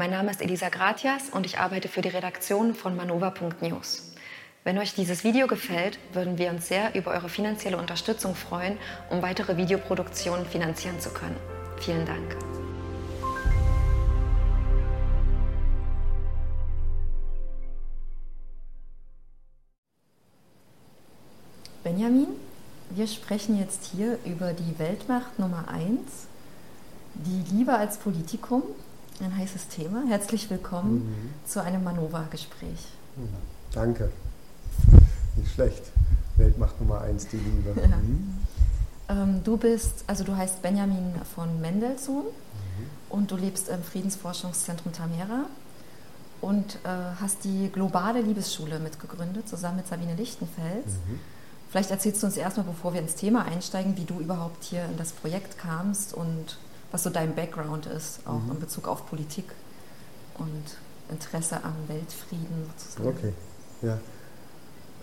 Mein Name ist Elisa Gratias und ich arbeite für die Redaktion von manova.news. Wenn euch dieses Video gefällt, würden wir uns sehr über eure finanzielle Unterstützung freuen, um weitere Videoproduktionen finanzieren zu können. Vielen Dank. Benjamin, wir sprechen jetzt hier über die Weltmacht Nummer 1, die Liebe als Politikum, ein heißes Thema. Herzlich willkommen mhm. zu einem Manova-Gespräch. Mhm. Danke. Nicht schlecht. Weltmacht Nummer 1, die Liebe. Ja. Mhm. Ähm, du bist, also du heißt Benjamin von Mendelssohn mhm. und du lebst im Friedensforschungszentrum Tamera und äh, hast die globale Liebesschule mitgegründet, zusammen mit Sabine Lichtenfels. Mhm. Vielleicht erzählst du uns erstmal, bevor wir ins Thema einsteigen, wie du überhaupt hier in das Projekt kamst und was so dein Background ist, auch mhm. in Bezug auf Politik und Interesse am Weltfrieden sozusagen. Okay, ja.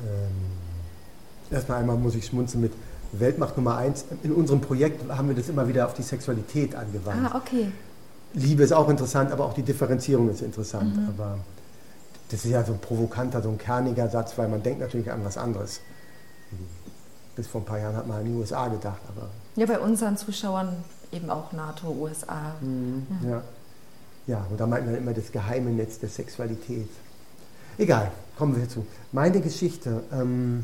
Ähm, erstmal einmal muss ich schmunzeln mit Weltmacht Nummer eins. In unserem Projekt haben wir das immer wieder auf die Sexualität angewandt. Ah, okay. Liebe ist auch interessant, aber auch die Differenzierung ist interessant. Mhm. Aber das ist ja so ein provokanter, so ein kerniger Satz, weil man denkt natürlich an was anderes. Bis vor ein paar Jahren hat man an die USA gedacht. Aber ja, bei unseren Zuschauern eben auch NATO, USA. Mhm, ja. ja. ja. und da meint man immer das geheime Netz der Sexualität. Egal, kommen wir zu. Meine Geschichte ähm,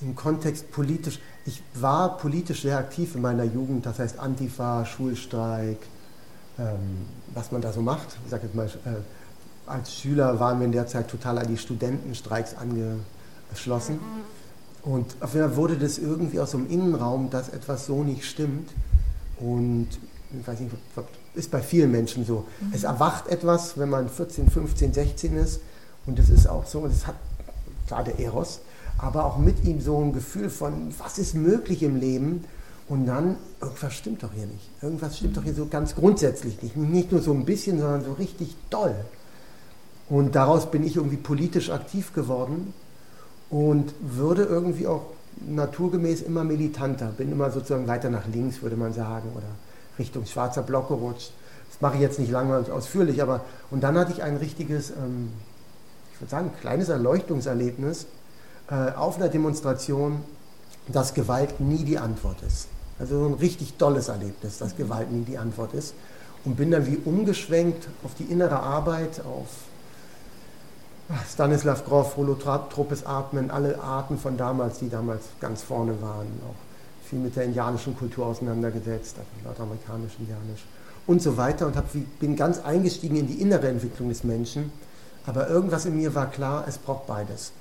im Kontext politisch. Ich war politisch sehr aktiv in meiner Jugend, das heißt Antifa, Schulstreik, ähm, was man da so macht. Ich sage jetzt mal, äh, als Schüler waren wir in der Zeit total an die Studentenstreiks ange beschlossen. Und auf jeden Fall wurde das irgendwie aus dem Innenraum, dass etwas so nicht stimmt. Und ich weiß nicht, ist bei vielen Menschen so. Mhm. Es erwacht etwas, wenn man 14, 15, 16 ist. Und das ist auch so, es hat klar der Eros, aber auch mit ihm so ein Gefühl von, was ist möglich im Leben? Und dann, irgendwas stimmt doch hier nicht. Irgendwas stimmt doch hier so ganz grundsätzlich nicht. Nicht nur so ein bisschen, sondern so richtig doll. Und daraus bin ich irgendwie politisch aktiv geworden und würde irgendwie auch naturgemäß immer militanter, bin immer sozusagen weiter nach links, würde man sagen, oder Richtung schwarzer Block gerutscht. Das mache ich jetzt nicht lange und ausführlich, aber und dann hatte ich ein richtiges, ähm, ich würde sagen, kleines Erleuchtungserlebnis äh, auf einer Demonstration, dass Gewalt nie die Antwort ist. Also so ein richtig tolles Erlebnis, dass Gewalt nie die Antwort ist. Und bin dann wie umgeschwenkt auf die innere Arbeit, auf Stanislav Grof, holotropes Atmen, alle Arten von damals, die damals ganz vorne waren, auch viel mit der indianischen Kultur auseinandergesetzt, also nordamerikanisch, indianisch und so weiter und hab, bin ganz eingestiegen in die innere Entwicklung des Menschen, aber irgendwas in mir war klar, es braucht beides.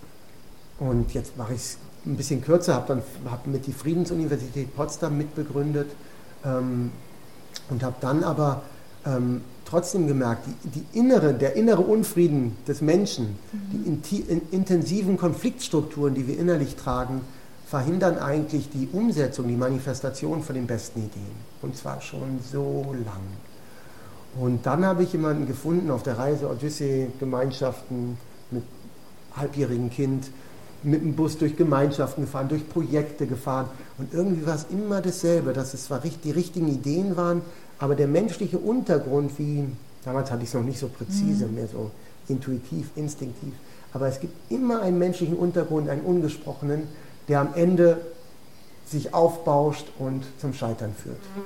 Und jetzt mache ich es ein bisschen kürzer, habe dann hab mit die Friedensuniversität Potsdam mitbegründet ähm, und habe dann aber ähm, trotzdem gemerkt, die, die, innere, der innere Unfrieden des Menschen, mhm. die in, in, intensiven Konfliktstrukturen, die wir innerlich tragen, verhindern eigentlich die Umsetzung, die Manifestation von den besten Ideen. Und zwar schon so lang. Und dann habe ich jemanden gefunden auf der Reise Odyssee-Gemeinschaften mit halbjährigem Kind, mit dem Bus durch Gemeinschaften gefahren, durch Projekte gefahren. Und irgendwie war es immer dasselbe, dass es zwar die richtigen Ideen waren, aber der menschliche Untergrund, wie damals hatte ich es noch nicht so präzise, mhm. mehr so intuitiv, instinktiv, aber es gibt immer einen menschlichen Untergrund, einen ungesprochenen, der am Ende sich aufbauscht und zum Scheitern führt. Mhm.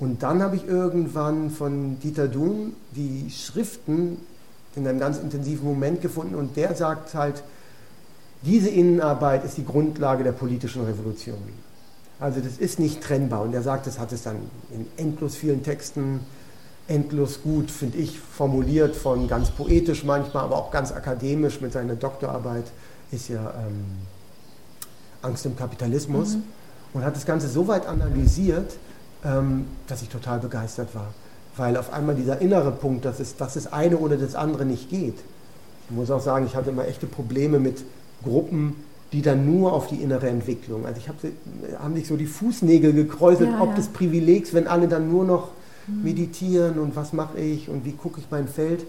Und dann habe ich irgendwann von Dieter Duhn die Schriften in einem ganz intensiven Moment gefunden und der sagt halt, diese Innenarbeit ist die Grundlage der politischen Revolution. Also das ist nicht trennbar. Und er sagt, das hat es dann in endlos vielen Texten, endlos gut, finde ich, formuliert, von ganz poetisch manchmal, aber auch ganz akademisch mit seiner Doktorarbeit, ist ja ähm, Angst im Kapitalismus. Mhm. Und hat das Ganze so weit analysiert, ähm, dass ich total begeistert war. Weil auf einmal dieser innere Punkt, dass es, dass es eine oder das andere nicht geht. Ich muss auch sagen, ich hatte immer echte Probleme mit Gruppen, die dann nur auf die innere Entwicklung. Also ich habe haben sich so die Fußnägel gekräuselt, ja, ob ja. des Privilegs, wenn alle dann nur noch mhm. meditieren und was mache ich und wie gucke ich mein Feld.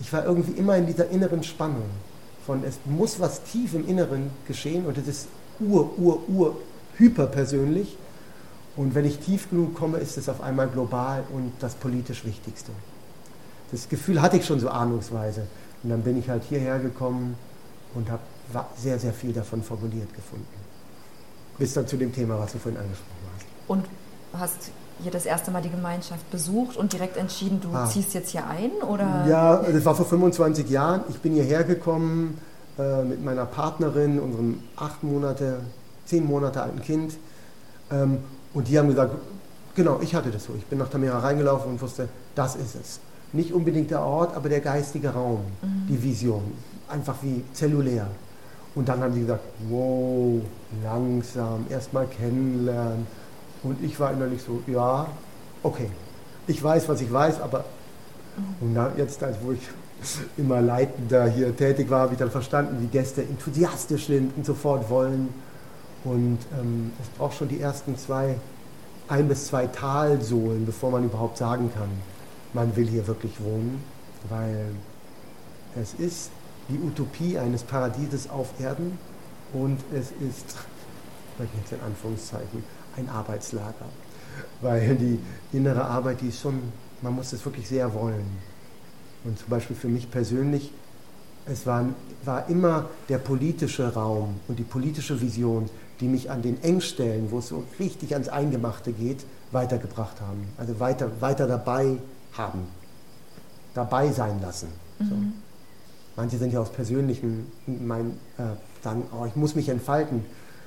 Ich war irgendwie immer in dieser inneren Spannung von es muss was tief im Inneren geschehen und es ist ur, ur, ur hyperpersönlich. Und wenn ich tief genug komme, ist es auf einmal global und das politisch Wichtigste. Das Gefühl hatte ich schon so ahnungsweise. Und dann bin ich halt hierher gekommen und habe sehr, sehr viel davon formuliert gefunden. Bis dann zu dem Thema, was du vorhin angesprochen hast. Und hast hier das erste Mal die Gemeinschaft besucht und direkt entschieden, du ah. ziehst jetzt hier ein? Oder? Ja, das war vor 25 Jahren. Ich bin hierher gekommen äh, mit meiner Partnerin, unserem acht Monate, zehn Monate alten Kind. Ähm, und die haben gesagt, genau, ich hatte das so. Ich bin nach Tamera reingelaufen und wusste, das ist es. Nicht unbedingt der Ort, aber der geistige Raum, mhm. die Vision. Einfach wie zellulär. Und dann haben die gesagt, wow, langsam, erstmal kennenlernen und ich war innerlich so, ja, okay, ich weiß, was ich weiß, aber und jetzt, als wo ich immer leitender hier tätig war, habe ich dann verstanden, wie Gäste enthusiastisch sind und sofort wollen. Und ähm, es braucht schon die ersten zwei, ein bis zwei Talsohlen, bevor man überhaupt sagen kann, man will hier wirklich wohnen, weil es ist die Utopie eines Paradieses auf Erden und es ist, jetzt in Anführungszeichen, ein Arbeitslager. Weil die innere Arbeit, die ist schon, man muss es wirklich sehr wollen. Und zum Beispiel für mich persönlich, es war, war immer der politische Raum und die politische Vision, die mich an den Engstellen, wo es so richtig ans Eingemachte geht, weitergebracht haben. Also weiter, weiter dabei haben, dabei sein lassen. Mhm. So. Manche sind ja aus persönlichen, mein, äh, sagen, oh, ich muss mich entfalten.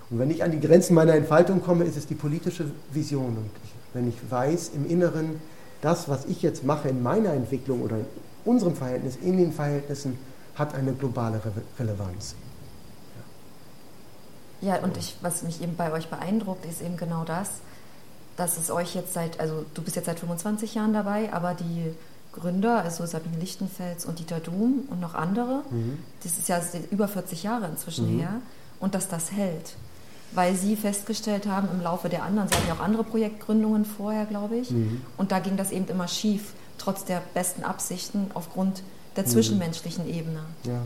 Und wenn ich an die Grenzen meiner Entfaltung komme, ist es die politische Vision. Und wenn ich weiß im Inneren, das, was ich jetzt mache in meiner Entwicklung oder in unserem Verhältnis, in den Verhältnissen, hat eine globale Re Relevanz. Ja. ja, und ich, was mich eben bei euch beeindruckt, ist eben genau das, dass es euch jetzt seit, also du bist jetzt seit 25 Jahren dabei, aber die Gründer, also Sabine Lichtenfels und Dieter Doom und noch andere, mhm. das ist ja über 40 Jahre inzwischen mhm. her, und dass das hält weil sie festgestellt haben im Laufe der anderen, sie hatten ja auch andere Projektgründungen vorher, glaube ich, mhm. und da ging das eben immer schief, trotz der besten Absichten aufgrund der mhm. zwischenmenschlichen Ebene. Ja.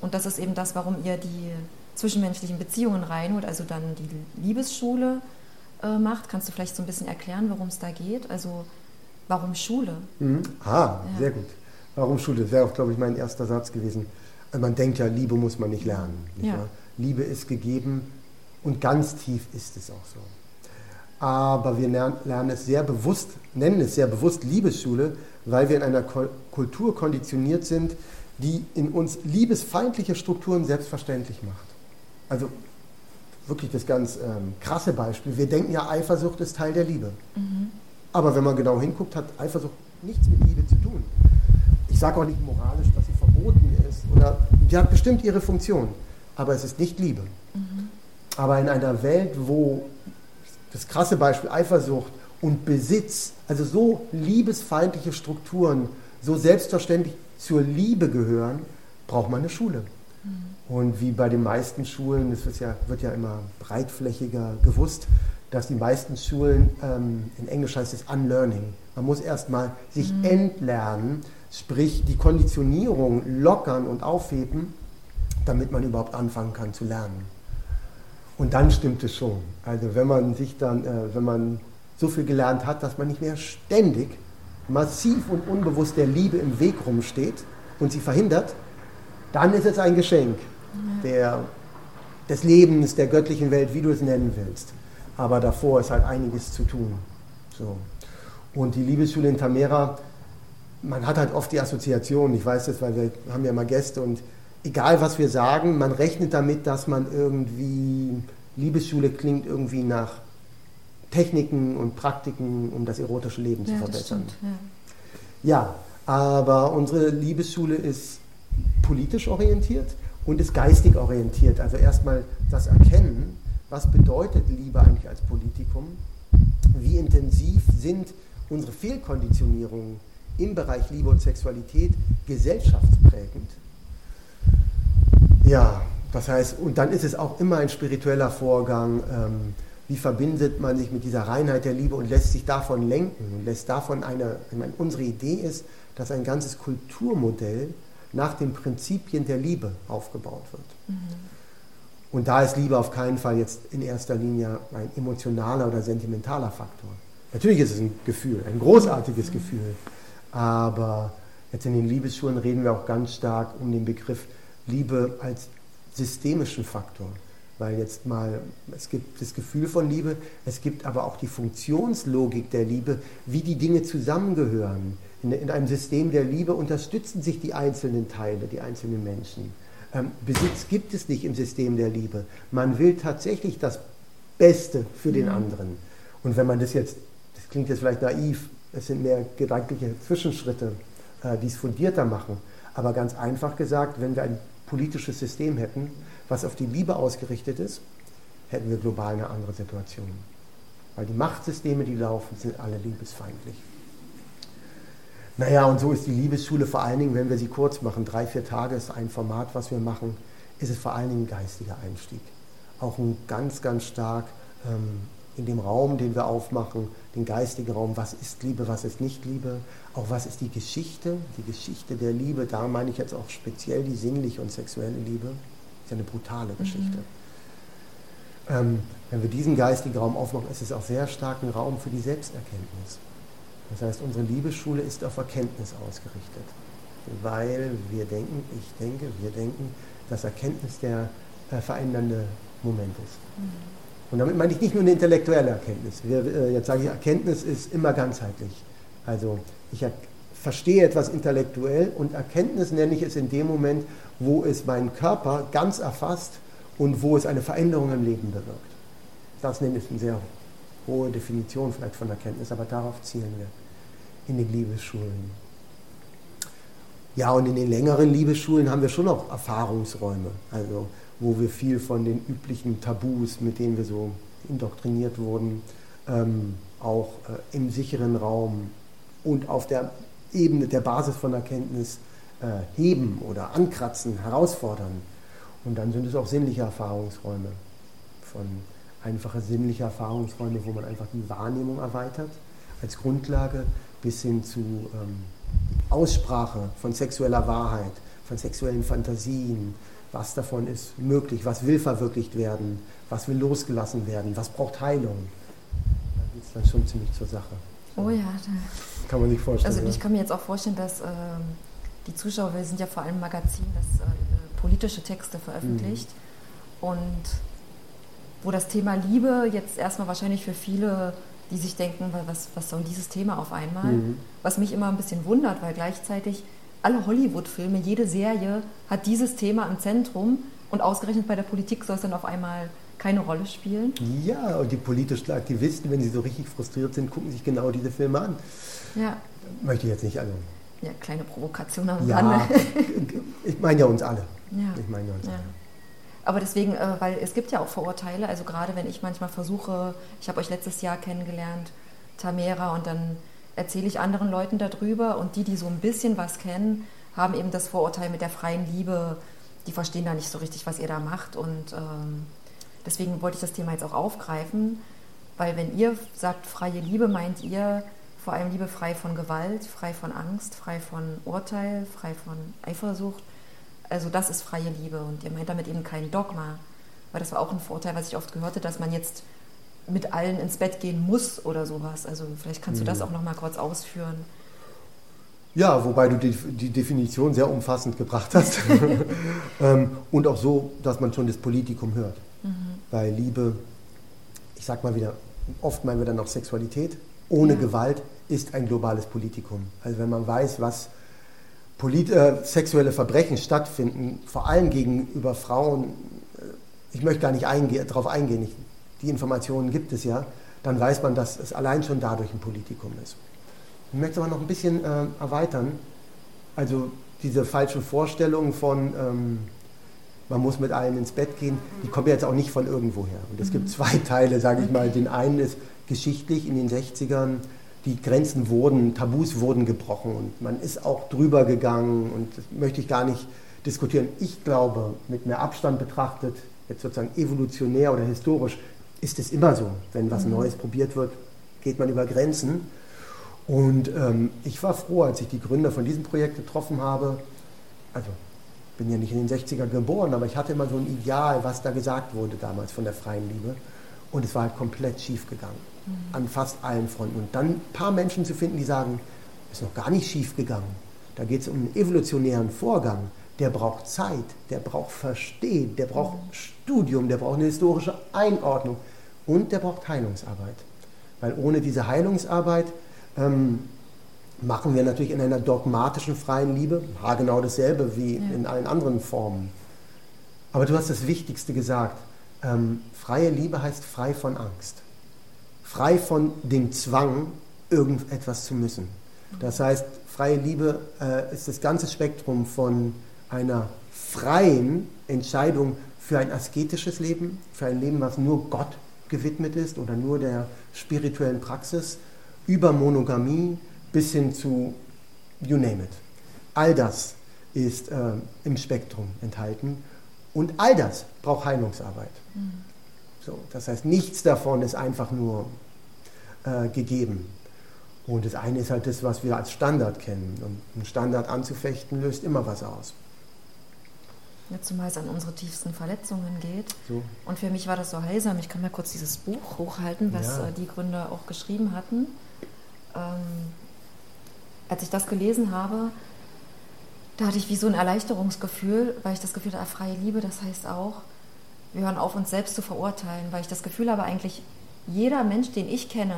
Und das ist eben das, warum ihr die zwischenmenschlichen Beziehungen reinholt, also dann die Liebesschule äh, macht. Kannst du vielleicht so ein bisschen erklären, worum es da geht? Also warum Schule? Mhm. Ah, ja. sehr gut. Warum Schule? Das wäre auch, glaube ich, mein erster Satz gewesen. Also man denkt ja, Liebe muss man nicht lernen. Nicht ja. Liebe ist gegeben und ganz tief ist es auch so. Aber wir lernen es sehr bewusst, nennen es sehr bewusst Liebesschule, weil wir in einer Kultur konditioniert sind, die in uns liebesfeindliche Strukturen selbstverständlich macht. Also wirklich das ganz ähm, krasse Beispiel. Wir denken ja, Eifersucht ist Teil der Liebe. Mhm. Aber wenn man genau hinguckt, hat Eifersucht nichts mit Liebe zu tun. Ich sage auch nicht moralisch, dass sie verboten ist. Oder die hat bestimmt ihre Funktion. Aber es ist nicht Liebe. Mhm. Aber in einer Welt, wo das krasse Beispiel Eifersucht und Besitz, also so liebesfeindliche Strukturen, so selbstverständlich zur Liebe gehören, braucht man eine Schule. Mhm. Und wie bei den meisten Schulen, das ja, wird ja immer breitflächiger gewusst, dass die meisten Schulen, ähm, in Englisch heißt es Unlearning, man muss erstmal sich mhm. entlernen, sprich die Konditionierung lockern und aufheben, damit man überhaupt anfangen kann zu lernen. Und dann stimmt es schon. Also wenn man sich dann, äh, wenn man so viel gelernt hat, dass man nicht mehr ständig massiv und unbewusst der Liebe im Weg rumsteht und sie verhindert, dann ist es ein Geschenk der, des Lebens, der göttlichen Welt, wie du es nennen willst. Aber davor ist halt einiges zu tun. So. Und die Liebesschule in Tamera, man hat halt oft die Assoziation, ich weiß das, weil wir haben ja mal Gäste und egal was wir sagen, man rechnet damit, dass man irgendwie, Liebesschule klingt irgendwie nach Techniken und Praktiken, um das erotische Leben ja, zu verbessern. Stimmt, ja. ja, aber unsere Liebesschule ist politisch orientiert und ist geistig orientiert. Also erstmal das Erkennen, was bedeutet Liebe eigentlich als Politikum, wie intensiv sind unsere Fehlkonditionierungen im Bereich Liebe und Sexualität gesellschaftsprägend ja, das heißt, und dann ist es auch immer ein spiritueller Vorgang. Ähm, wie verbindet man sich mit dieser Reinheit der Liebe und lässt sich davon lenken und lässt davon eine, ich meine, unsere Idee ist, dass ein ganzes Kulturmodell nach den Prinzipien der Liebe aufgebaut wird. Mhm. Und da ist Liebe auf keinen Fall jetzt in erster Linie ein emotionaler oder sentimentaler Faktor. Natürlich ist es ein Gefühl, ein großartiges Gefühl, aber jetzt in den Liebesschulen reden wir auch ganz stark um den Begriff Liebe als systemischen Faktor. Weil jetzt mal, es gibt das Gefühl von Liebe, es gibt aber auch die Funktionslogik der Liebe, wie die Dinge zusammengehören. In, in einem System der Liebe unterstützen sich die einzelnen Teile, die einzelnen Menschen. Ähm, Besitz gibt es nicht im System der Liebe. Man will tatsächlich das Beste für den mhm. anderen. Und wenn man das jetzt, das klingt jetzt vielleicht naiv, es sind mehr gedankliche Zwischenschritte, äh, die es fundierter machen. Aber ganz einfach gesagt, wenn wir ein politisches System hätten, was auf die Liebe ausgerichtet ist, hätten wir global eine andere Situation. Weil die Machtsysteme, die laufen, sind alle liebesfeindlich. Naja, und so ist die Liebesschule vor allen Dingen, wenn wir sie kurz machen, drei, vier Tage ist ein Format, was wir machen, ist es vor allen Dingen ein geistiger Einstieg. Auch ein ganz, ganz stark ähm, in dem Raum, den wir aufmachen, den geistigen Raum, was ist Liebe, was ist nicht Liebe, auch was ist die Geschichte, die Geschichte der Liebe, da meine ich jetzt auch speziell die sinnliche und sexuelle Liebe, ist ja eine brutale mhm. Geschichte. Mhm. Ähm, wenn wir diesen geistigen Raum aufmachen, ist es auch sehr stark ein Raum für die Selbsterkenntnis. Das heißt, unsere Liebesschule ist auf Erkenntnis ausgerichtet, weil wir denken, ich denke, wir denken, dass Erkenntnis der äh, verändernde Moment ist. Mhm. Und damit meine ich nicht nur eine intellektuelle Erkenntnis. Wir, äh, jetzt sage ich, Erkenntnis ist immer ganzheitlich. Also ich verstehe etwas intellektuell und Erkenntnis nenne ich es in dem Moment, wo es meinen Körper ganz erfasst und wo es eine Veränderung im Leben bewirkt. Das nenne ich eine sehr hohe Definition vielleicht von Erkenntnis, aber darauf zielen wir in den Liebesschulen. Ja, und in den längeren Liebesschulen haben wir schon noch Erfahrungsräume, also wo wir viel von den üblichen Tabus, mit denen wir so indoktriniert wurden, ähm, auch äh, im sicheren Raum und auf der Ebene der Basis von Erkenntnis äh, heben oder ankratzen, herausfordern. Und dann sind es auch sinnliche Erfahrungsräume, von einfache sinnliche Erfahrungsräume, wo man einfach die Wahrnehmung erweitert als Grundlage bis hin zu ähm, Aussprache von sexueller Wahrheit, von sexuellen Fantasien, was davon ist möglich, was will verwirklicht werden, was will losgelassen werden, was braucht Heilung. Da geht es dann schon ziemlich zur Sache. Oh ja. Kann man sich vorstellen. Also ich kann mir jetzt auch vorstellen, dass ähm, die Zuschauer, wir sind ja vor allem ein Magazin, das äh, politische Texte veröffentlicht mhm. und wo das Thema Liebe jetzt erstmal wahrscheinlich für viele, die sich denken, was, was soll dieses Thema auf einmal, mhm. was mich immer ein bisschen wundert, weil gleichzeitig alle Hollywood-Filme, jede Serie hat dieses Thema im Zentrum und ausgerechnet bei der Politik soll es dann auf einmal keine Rolle spielen? Ja, und die politischen Aktivisten, wenn sie so richtig frustriert sind, gucken sich genau diese Filme an. Ja. Möchte ich jetzt nicht, also. Ja, kleine Provokation am ja, Rande. ich meine ja uns alle. Ja. Ich meine ja uns ja. alle. Aber deswegen, äh, weil es gibt ja auch Vorurteile, also gerade wenn ich manchmal versuche, ich habe euch letztes Jahr kennengelernt, Tamera, und dann erzähle ich anderen Leuten darüber. Und die, die so ein bisschen was kennen, haben eben das Vorurteil mit der freien Liebe, die verstehen da nicht so richtig, was ihr da macht. Und ähm, Deswegen wollte ich das Thema jetzt auch aufgreifen, weil wenn ihr sagt freie Liebe, meint ihr vor allem Liebe frei von Gewalt, frei von Angst, frei von Urteil, frei von Eifersucht. Also das ist freie Liebe und ihr meint damit eben kein Dogma, weil das war auch ein Vorteil, was ich oft gehörte, dass man jetzt mit allen ins Bett gehen muss oder sowas. Also vielleicht kannst du das mhm. auch noch mal kurz ausführen. Ja, wobei du die, die Definition sehr umfassend gebracht hast. Ähm, und auch so, dass man schon das Politikum hört. Mhm. Weil Liebe, ich sag mal wieder, oft meinen wir dann auch Sexualität, ohne ja. Gewalt ist ein globales Politikum. Also wenn man weiß, was Polit äh, sexuelle Verbrechen stattfinden, vor allem gegenüber Frauen, äh, ich möchte gar nicht darauf eingehen, ich, die Informationen gibt es ja, dann weiß man, dass es allein schon dadurch ein Politikum ist. Ich möchte aber noch ein bisschen äh, erweitern. Also diese falschen Vorstellungen von, ähm, man muss mit allen ins Bett gehen, die kommen jetzt auch nicht von irgendwoher. Und es gibt mhm. zwei Teile, sage ich mal. Den einen ist geschichtlich in den 60ern, die Grenzen wurden, Tabus wurden gebrochen und man ist auch drüber gegangen und das möchte ich gar nicht diskutieren. Ich glaube, mit mehr Abstand betrachtet, jetzt sozusagen evolutionär oder historisch, ist es immer so. Wenn was mhm. Neues probiert wird, geht man über Grenzen. Und ähm, ich war froh, als ich die Gründer von diesem Projekt getroffen habe. Also bin ja nicht in den 60er geboren, aber ich hatte immer so ein Ideal, was da gesagt wurde damals von der freien Liebe. Und es war halt komplett schief gegangen. Mhm. An fast allen Fronten. Und dann ein paar Menschen zu finden, die sagen, ist noch gar nicht schief gegangen. Da geht es um einen evolutionären Vorgang. Der braucht Zeit, der braucht Verstehen, der braucht mhm. Studium, der braucht eine historische Einordnung und der braucht Heilungsarbeit. Weil ohne diese Heilungsarbeit ähm, machen wir natürlich in einer dogmatischen freien Liebe genau dasselbe wie ja. in allen anderen Formen. Aber du hast das Wichtigste gesagt. Ähm, freie Liebe heißt frei von Angst. Frei von dem Zwang, irgendetwas zu müssen. Das heißt, freie Liebe äh, ist das ganze Spektrum von einer freien Entscheidung für ein asketisches Leben, für ein Leben, was nur Gott gewidmet ist oder nur der spirituellen Praxis, über Monogamie bis hin zu you name it. All das ist äh, im Spektrum enthalten und all das braucht Heilungsarbeit. Mhm. So, das heißt, nichts davon ist einfach nur äh, gegeben. Und das eine ist halt das, was wir als Standard kennen. Und einen Standard anzufechten löst immer was aus. Ja, zumal es an unsere tiefsten Verletzungen geht. So. Und für mich war das so heilsam. Ich kann mal kurz dieses Buch hochhalten, was ja. Äh, die Gründer auch geschrieben hatten. Ähm, als ich das gelesen habe, da hatte ich wie so ein Erleichterungsgefühl, weil ich das Gefühl hatte, freie Liebe, das heißt auch, wir hören auf, uns selbst zu verurteilen, weil ich das Gefühl habe, eigentlich jeder Mensch, den ich kenne,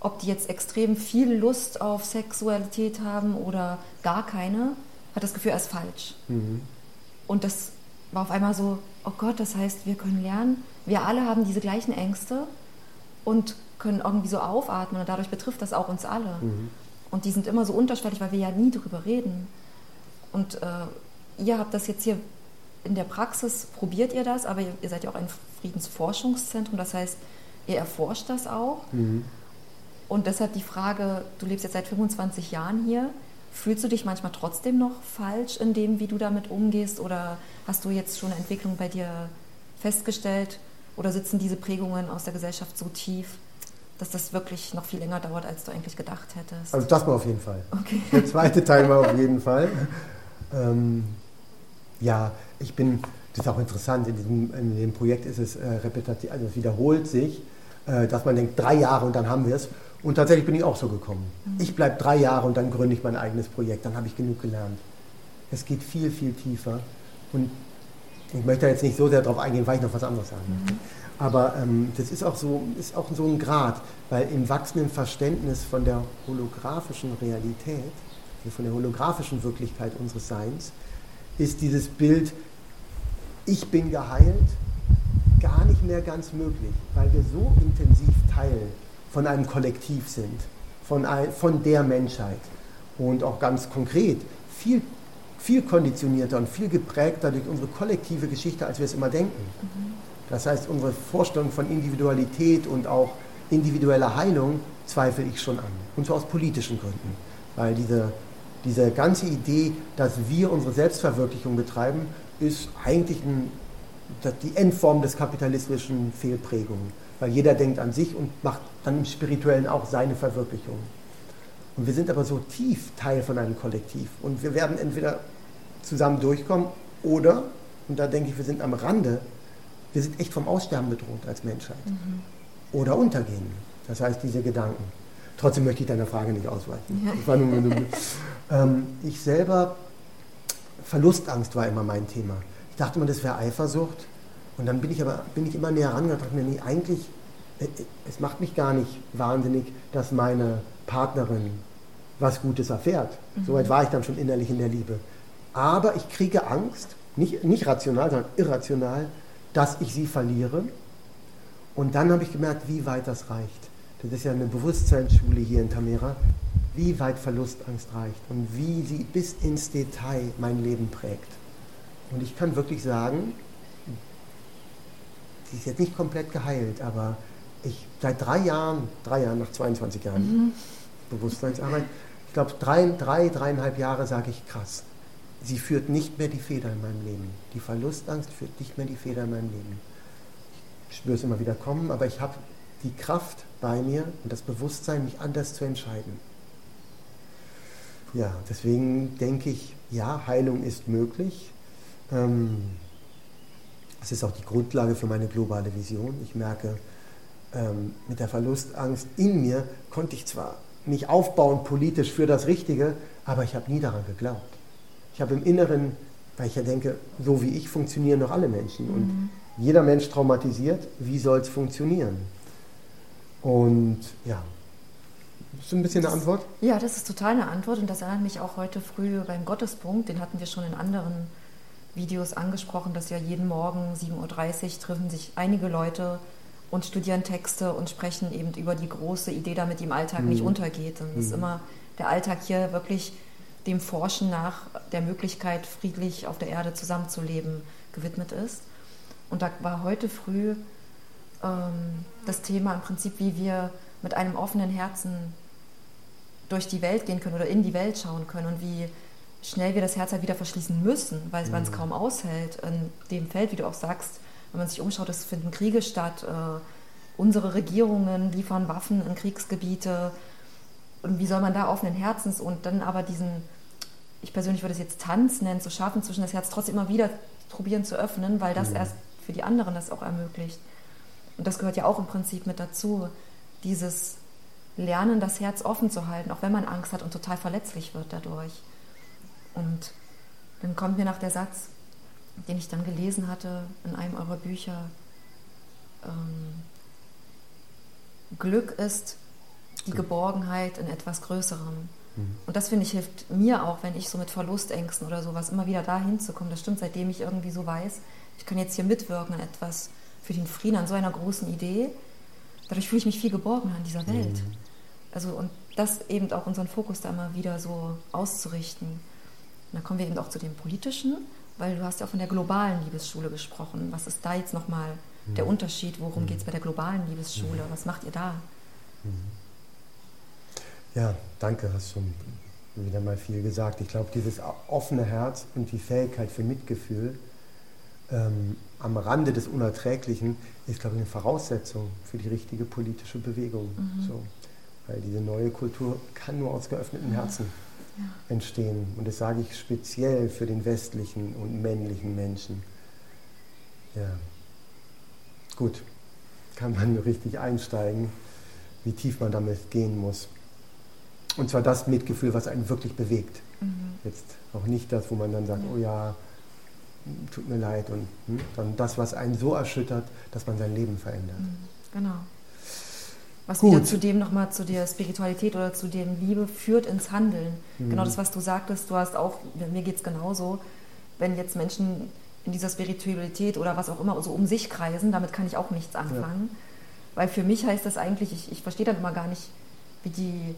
ob die jetzt extrem viel Lust auf Sexualität haben oder gar keine, hat das Gefühl, er ist falsch. Mhm. Und das war auf einmal so, oh Gott, das heißt, wir können lernen, wir alle haben diese gleichen Ängste und können irgendwie so aufatmen und dadurch betrifft das auch uns alle. Mhm. Und die sind immer so unterschwellig, weil wir ja nie darüber reden. Und äh, ihr habt das jetzt hier in der Praxis, probiert ihr das, aber ihr, ihr seid ja auch ein Friedensforschungszentrum, das heißt, ihr erforscht das auch. Mhm. Und deshalb die Frage, du lebst jetzt seit 25 Jahren hier, Fühlst du dich manchmal trotzdem noch falsch in dem, wie du damit umgehst? Oder hast du jetzt schon eine Entwicklung bei dir festgestellt? Oder sitzen diese Prägungen aus der Gesellschaft so tief, dass das wirklich noch viel länger dauert, als du eigentlich gedacht hättest? Also das war auf jeden Fall. Okay. Der zweite Teil war auf jeden Fall. Ähm, ja, ich bin, das ist auch interessant, in diesem, in dem Projekt ist es äh, repetitiv, also es wiederholt sich, äh, dass man denkt, drei Jahre und dann haben wir es. Und tatsächlich bin ich auch so gekommen. Mhm. Ich bleibe drei Jahre und dann gründe ich mein eigenes Projekt. Dann habe ich genug gelernt. Es geht viel, viel tiefer. Und ich möchte jetzt nicht so sehr darauf eingehen, weil ich noch was anderes sagen möchte. Mhm. Aber ähm, das ist auch, so, ist auch so ein Grad, weil im wachsenden Verständnis von der holographischen Realität, also von der holographischen Wirklichkeit unseres Seins, ist dieses Bild, ich bin geheilt, gar nicht mehr ganz möglich, weil wir so intensiv teilen von einem Kollektiv sind, von, ein, von der Menschheit. Und auch ganz konkret, viel, viel konditionierter und viel geprägter durch unsere kollektive Geschichte, als wir es immer denken. Das heißt, unsere Vorstellung von Individualität und auch individueller Heilung zweifle ich schon an. Und zwar aus politischen Gründen. Weil diese, diese ganze Idee, dass wir unsere Selbstverwirklichung betreiben, ist eigentlich ein, die Endform des kapitalistischen Fehlprägungen weil jeder denkt an sich und macht dann im Spirituellen auch seine Verwirklichung. Und wir sind aber so tief Teil von einem Kollektiv und wir werden entweder zusammen durchkommen oder, und da denke ich, wir sind am Rande, wir sind echt vom Aussterben bedroht als Menschheit. Mhm. Oder untergehen. Das heißt, diese Gedanken. Trotzdem möchte ich deiner Frage nicht ausweichen. Ja. Nur, nur, ähm, ich selber, Verlustangst war immer mein Thema. Ich dachte immer, das wäre Eifersucht. Und dann bin ich aber bin ich immer näher rangegangen und dachte mir, nee, eigentlich, äh, es macht mich gar nicht wahnsinnig, dass meine Partnerin was Gutes erfährt. Mhm. Soweit war ich dann schon innerlich in der Liebe. Aber ich kriege Angst, nicht, nicht rational, sondern irrational, dass ich sie verliere. Und dann habe ich gemerkt, wie weit das reicht. Das ist ja eine Bewusstseinsschule hier in Tamera, wie weit Verlustangst reicht und wie sie bis ins Detail mein Leben prägt. Und ich kann wirklich sagen, die ist jetzt nicht komplett geheilt, aber ich seit drei Jahren, drei Jahren nach 22 Jahren mhm. Bewusstseinsarbeit, ich glaube drei, drei, dreieinhalb Jahre sage ich krass. Sie führt nicht mehr die Feder in meinem Leben. Die Verlustangst führt nicht mehr die Feder in meinem Leben. Ich spüre es immer wieder kommen, aber ich habe die Kraft bei mir und das Bewusstsein, mich anders zu entscheiden. Ja, deswegen denke ich, ja, Heilung ist möglich. Ähm, es ist auch die Grundlage für meine globale Vision. Ich merke, ähm, mit der Verlustangst in mir konnte ich zwar mich aufbauen politisch für das Richtige, aber ich habe nie daran geglaubt. Ich habe im Inneren, weil ich ja denke, so wie ich funktionieren doch alle Menschen. Mhm. Und jeder Mensch traumatisiert, wie soll es funktionieren? Und ja, ist das ein bisschen eine Antwort? Ja, das ist total eine Antwort und das erinnert mich auch heute früh beim Gottespunkt, den hatten wir schon in anderen Videos angesprochen, dass ja jeden Morgen 7.30 Uhr treffen sich einige Leute und studieren Texte und sprechen eben über die große Idee, damit die im Alltag mhm. nicht untergeht. Und das ist mhm. immer der Alltag hier wirklich dem Forschen nach der Möglichkeit, friedlich auf der Erde zusammenzuleben, gewidmet ist. Und da war heute früh ähm, das Thema im Prinzip, wie wir mit einem offenen Herzen durch die Welt gehen können oder in die Welt schauen können und wie schnell wir das Herz halt wieder verschließen müssen, weil man es mhm. kaum aushält in dem Feld, wie du auch sagst, wenn man sich umschaut, es finden Kriege statt, äh, unsere Regierungen liefern Waffen in Kriegsgebiete und wie soll man da offenen Herzens und dann aber diesen, ich persönlich würde es jetzt Tanz nennen, zu schaffen, zwischen das Herz trotzdem immer wieder probieren zu öffnen, weil das mhm. erst für die anderen das auch ermöglicht. Und das gehört ja auch im Prinzip mit dazu, dieses Lernen, das Herz offen zu halten, auch wenn man Angst hat und total verletzlich wird dadurch. Und dann kommt mir nach der Satz, den ich dann gelesen hatte in einem eurer Bücher, ähm, Glück ist die Geborgenheit in etwas Größerem. Mhm. Und das finde ich hilft mir auch, wenn ich so mit Verlustängsten oder sowas immer wieder da hinzukommen. Das stimmt, seitdem ich irgendwie so weiß, ich kann jetzt hier mitwirken an etwas für den Frieden, an so einer großen Idee. Dadurch fühle ich mich viel geborgener in dieser Welt. Mhm. Also und das eben auch unseren Fokus da immer wieder so auszurichten. Und dann kommen wir eben auch zu dem Politischen, weil du hast ja auch von der globalen Liebesschule gesprochen. Was ist da jetzt nochmal mhm. der Unterschied? Worum mhm. geht es bei der globalen Liebesschule? Mhm. Was macht ihr da? Mhm. Ja, danke, hast schon wieder mal viel gesagt. Ich glaube, dieses offene Herz und die Fähigkeit für Mitgefühl ähm, am Rande des Unerträglichen ist, glaube ich, eine Voraussetzung für die richtige politische Bewegung. Mhm. So. Weil diese neue Kultur kann nur aus geöffnetem Herzen ja. entstehen. Und das sage ich speziell für den westlichen und männlichen Menschen. Ja. Gut, kann man richtig einsteigen, wie tief man damit gehen muss. Und zwar das Mitgefühl, was einen wirklich bewegt. Mhm. Jetzt auch nicht das, wo man dann sagt, ja. oh ja, tut mir leid, und hm, dann das, was einen so erschüttert, dass man sein Leben verändert. Mhm. Genau. Was Gut. wieder zu dem nochmal zu der Spiritualität oder zu dem Liebe führt ins Handeln. Mhm. Genau das, was du sagtest, du hast auch, mir geht es genauso, wenn jetzt Menschen in dieser Spiritualität oder was auch immer so um sich kreisen, damit kann ich auch nichts anfangen. Ja. Weil für mich heißt das eigentlich, ich, ich verstehe dann immer gar nicht, wie die,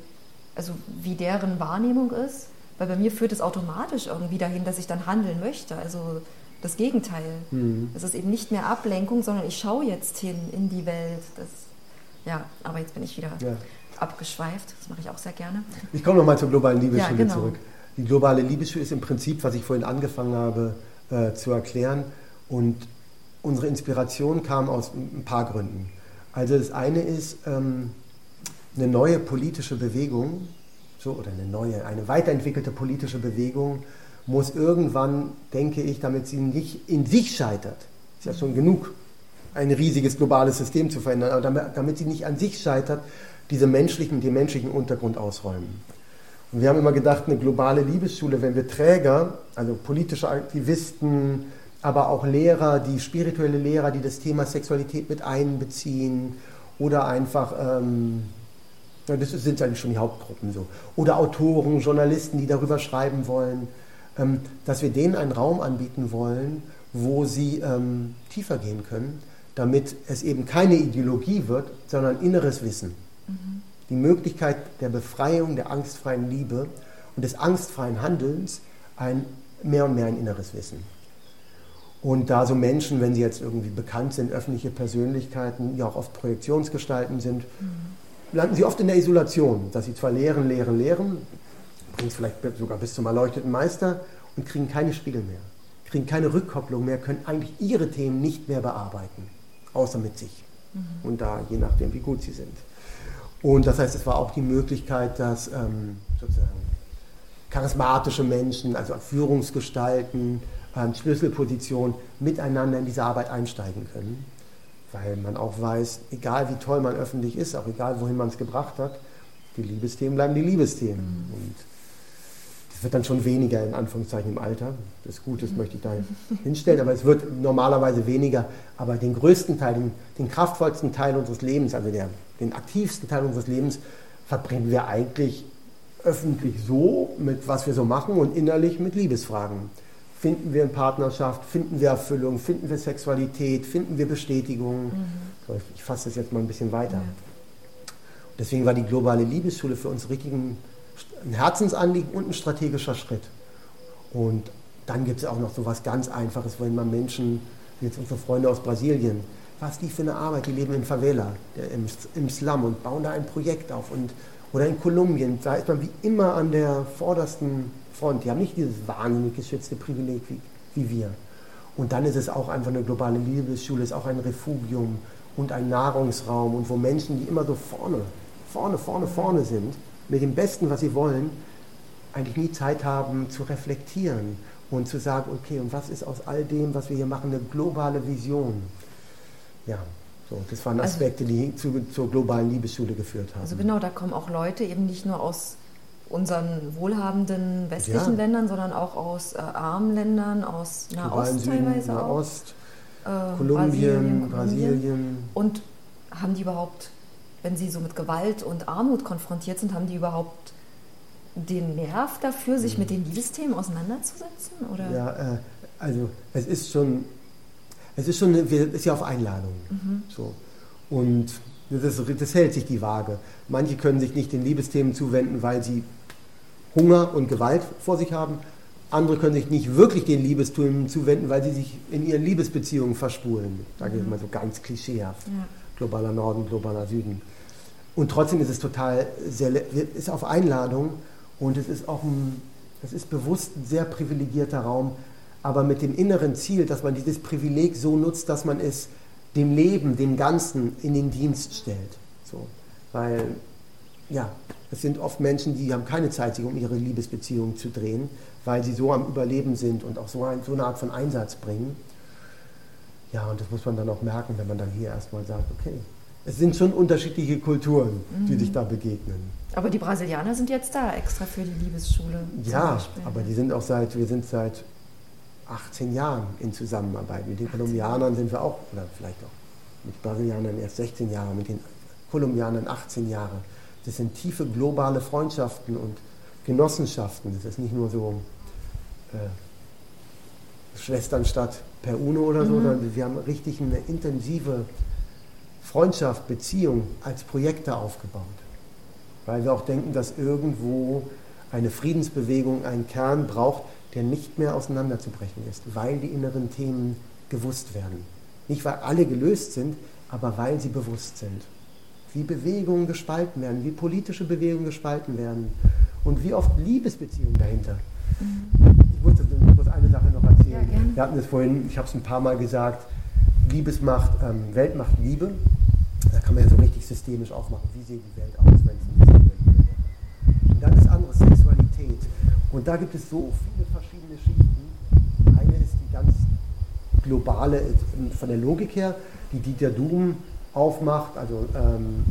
also wie deren Wahrnehmung ist, weil bei mir führt es automatisch irgendwie dahin, dass ich dann handeln möchte. Also das Gegenteil. Mhm. Es ist eben nicht mehr Ablenkung, sondern ich schaue jetzt hin in die Welt. Das ja, aber jetzt bin ich wieder ja. abgeschweift. Das mache ich auch sehr gerne. Ich komme nochmal zur globalen Liebesschule ja, genau. zurück. Die globale Liebesschule ist im Prinzip, was ich vorhin angefangen habe äh, zu erklären. Und unsere Inspiration kam aus ein paar Gründen. Also das eine ist ähm, eine neue politische Bewegung, so oder eine neue, eine weiterentwickelte politische Bewegung muss irgendwann, denke ich, damit sie nicht in sich scheitert, ist ja schon genug ein riesiges globales System zu verändern, aber damit, damit sie nicht an sich scheitert, diese menschlichen, den menschlichen Untergrund ausräumen. Und wir haben immer gedacht, eine globale Liebesschule, wenn wir Träger, also politische Aktivisten, aber auch Lehrer, die spirituelle Lehrer, die das Thema Sexualität mit einbeziehen oder einfach, ähm, das sind eigentlich schon die Hauptgruppen so, oder Autoren, Journalisten, die darüber schreiben wollen, ähm, dass wir denen einen Raum anbieten wollen, wo sie ähm, tiefer gehen können damit es eben keine Ideologie wird, sondern inneres Wissen. Mhm. Die Möglichkeit der Befreiung der angstfreien Liebe und des angstfreien Handelns ein mehr und mehr ein inneres Wissen. Und da so Menschen, wenn sie jetzt irgendwie bekannt sind, öffentliche Persönlichkeiten, ja auch oft Projektionsgestalten sind, mhm. landen sie oft in der Isolation, dass sie zwar lehren, lehren, lehren, bringen es vielleicht sogar bis zum erleuchteten Meister und kriegen keine Spiegel mehr, kriegen keine Rückkopplung mehr, können eigentlich ihre Themen nicht mehr bearbeiten außer mit sich. Mhm. Und da, je nachdem, wie gut sie sind. Und das heißt, es war auch die Möglichkeit, dass ähm, sozusagen charismatische Menschen, also Führungsgestalten, ähm, Schlüsselpositionen miteinander in diese Arbeit einsteigen können. Weil man auch weiß, egal wie toll man öffentlich ist, auch egal wohin man es gebracht hat, die Liebesthemen bleiben die Liebesthemen. Mhm. Und wird dann schon weniger in Anführungszeichen im Alter. Das Gute möchte ich da hinstellen, aber es wird normalerweise weniger. Aber den größten Teil, den, den kraftvollsten Teil unseres Lebens, also der, den aktivsten Teil unseres Lebens, verbringen wir eigentlich öffentlich so mit was wir so machen und innerlich mit Liebesfragen. Finden wir eine Partnerschaft, finden wir Erfüllung, finden wir Sexualität, finden wir Bestätigung. Mhm. Ich fasse das jetzt mal ein bisschen weiter. Ja. Deswegen war die globale Liebesschule für uns richtig ein, Herzensanliegen und ein strategischer Schritt. Und dann gibt es auch noch so was ganz Einfaches, wenn man Menschen, jetzt unsere Freunde aus Brasilien, was die für eine Arbeit, die leben in Favela, im, im Slum und bauen da ein Projekt auf und oder in Kolumbien, da ist man wie immer an der vordersten Front. Die haben nicht dieses wahnsinnig geschützte Privileg wie, wie wir. Und dann ist es auch einfach eine globale Liebesschule, ist auch ein Refugium und ein Nahrungsraum und wo Menschen, die immer so vorne, vorne, vorne, vorne sind, mit dem Besten, was sie wollen, eigentlich nie Zeit haben zu reflektieren und zu sagen, okay, und was ist aus all dem, was wir hier machen, eine globale Vision? Ja, so, das waren also Aspekte, also, die zu, zur globalen Liebesschule geführt haben. Also genau, da kommen auch Leute eben nicht nur aus unseren wohlhabenden westlichen ja. Ländern, sondern auch aus äh, armen Ländern, aus Nahost Süden, teilweise Nahost, äh, Kolumbien, Brasilien, Brasilien. Und haben die überhaupt, wenn sie so mit Gewalt und Armut konfrontiert sind, haben die überhaupt den Nerv dafür, sich mhm. mit den Liebesthemen auseinanderzusetzen? Oder? Ja, äh, also es ist schon es ist schon eine, ist ja auf Einladung. Mhm. So. Und das, das, hält sich die Waage. Manche können sich nicht den Liebesthemen zuwenden, weil sie Hunger und Gewalt vor sich haben. Andere können sich nicht wirklich den Liebesthemen zuwenden, weil sie sich in ihren Liebesbeziehungen verspulen. Sage ich mhm. mal so ganz klischeehaft. Ja. Globaler Norden, globaler Süden. Und trotzdem ist es total, sehr, ist auf Einladung und es ist auch ein, es ist bewusst ein sehr privilegierter Raum, aber mit dem inneren Ziel, dass man dieses Privileg so nutzt, dass man es dem Leben, dem Ganzen in den Dienst stellt. So. Weil, ja, es sind oft Menschen, die haben keine Zeit, sich um ihre Liebesbeziehungen zu drehen, weil sie so am Überleben sind und auch so, ein, so eine Art von Einsatz bringen. Ja, und das muss man dann auch merken, wenn man dann hier erstmal sagt, okay, es sind schon unterschiedliche Kulturen, die mhm. sich da begegnen. Aber die Brasilianer sind jetzt da extra für die Liebesschule. Ja, aber die sind auch seit, wir sind seit 18 Jahren in Zusammenarbeit. Mit den Kolumbianern sind wir auch, oder vielleicht auch mit Brasilianern erst 16 Jahre, mit den Kolumbianern 18 Jahre. Das sind tiefe globale Freundschaften und Genossenschaften. Das ist nicht nur so äh, Schwesternstadt per UNO oder so, mhm. sondern wir haben richtig eine intensive Freundschaft, Beziehung als Projekte aufgebaut. Weil wir auch denken, dass irgendwo eine Friedensbewegung einen Kern braucht, der nicht mehr auseinanderzubrechen ist, weil die inneren Themen gewusst werden. Nicht weil alle gelöst sind, aber weil sie bewusst sind. Wie Bewegungen gespalten werden, wie politische Bewegungen gespalten werden und wie oft Liebesbeziehungen dahinter. Ich muss, ich muss eine Sache noch erzählen. Ja, Wir hatten es vorhin, ich habe es ein paar Mal gesagt, Liebesmacht, ähm, Welt macht Liebe. Da kann man ja so richtig systemisch aufmachen, wie sieht die Welt aus, wenn es nicht wäre. Und dann das andere, Sexualität. Und da gibt es so viele verschiedene Schichten. Eine ist die ganz globale, von der Logik her, die Dieter Duhm aufmacht, also ähm,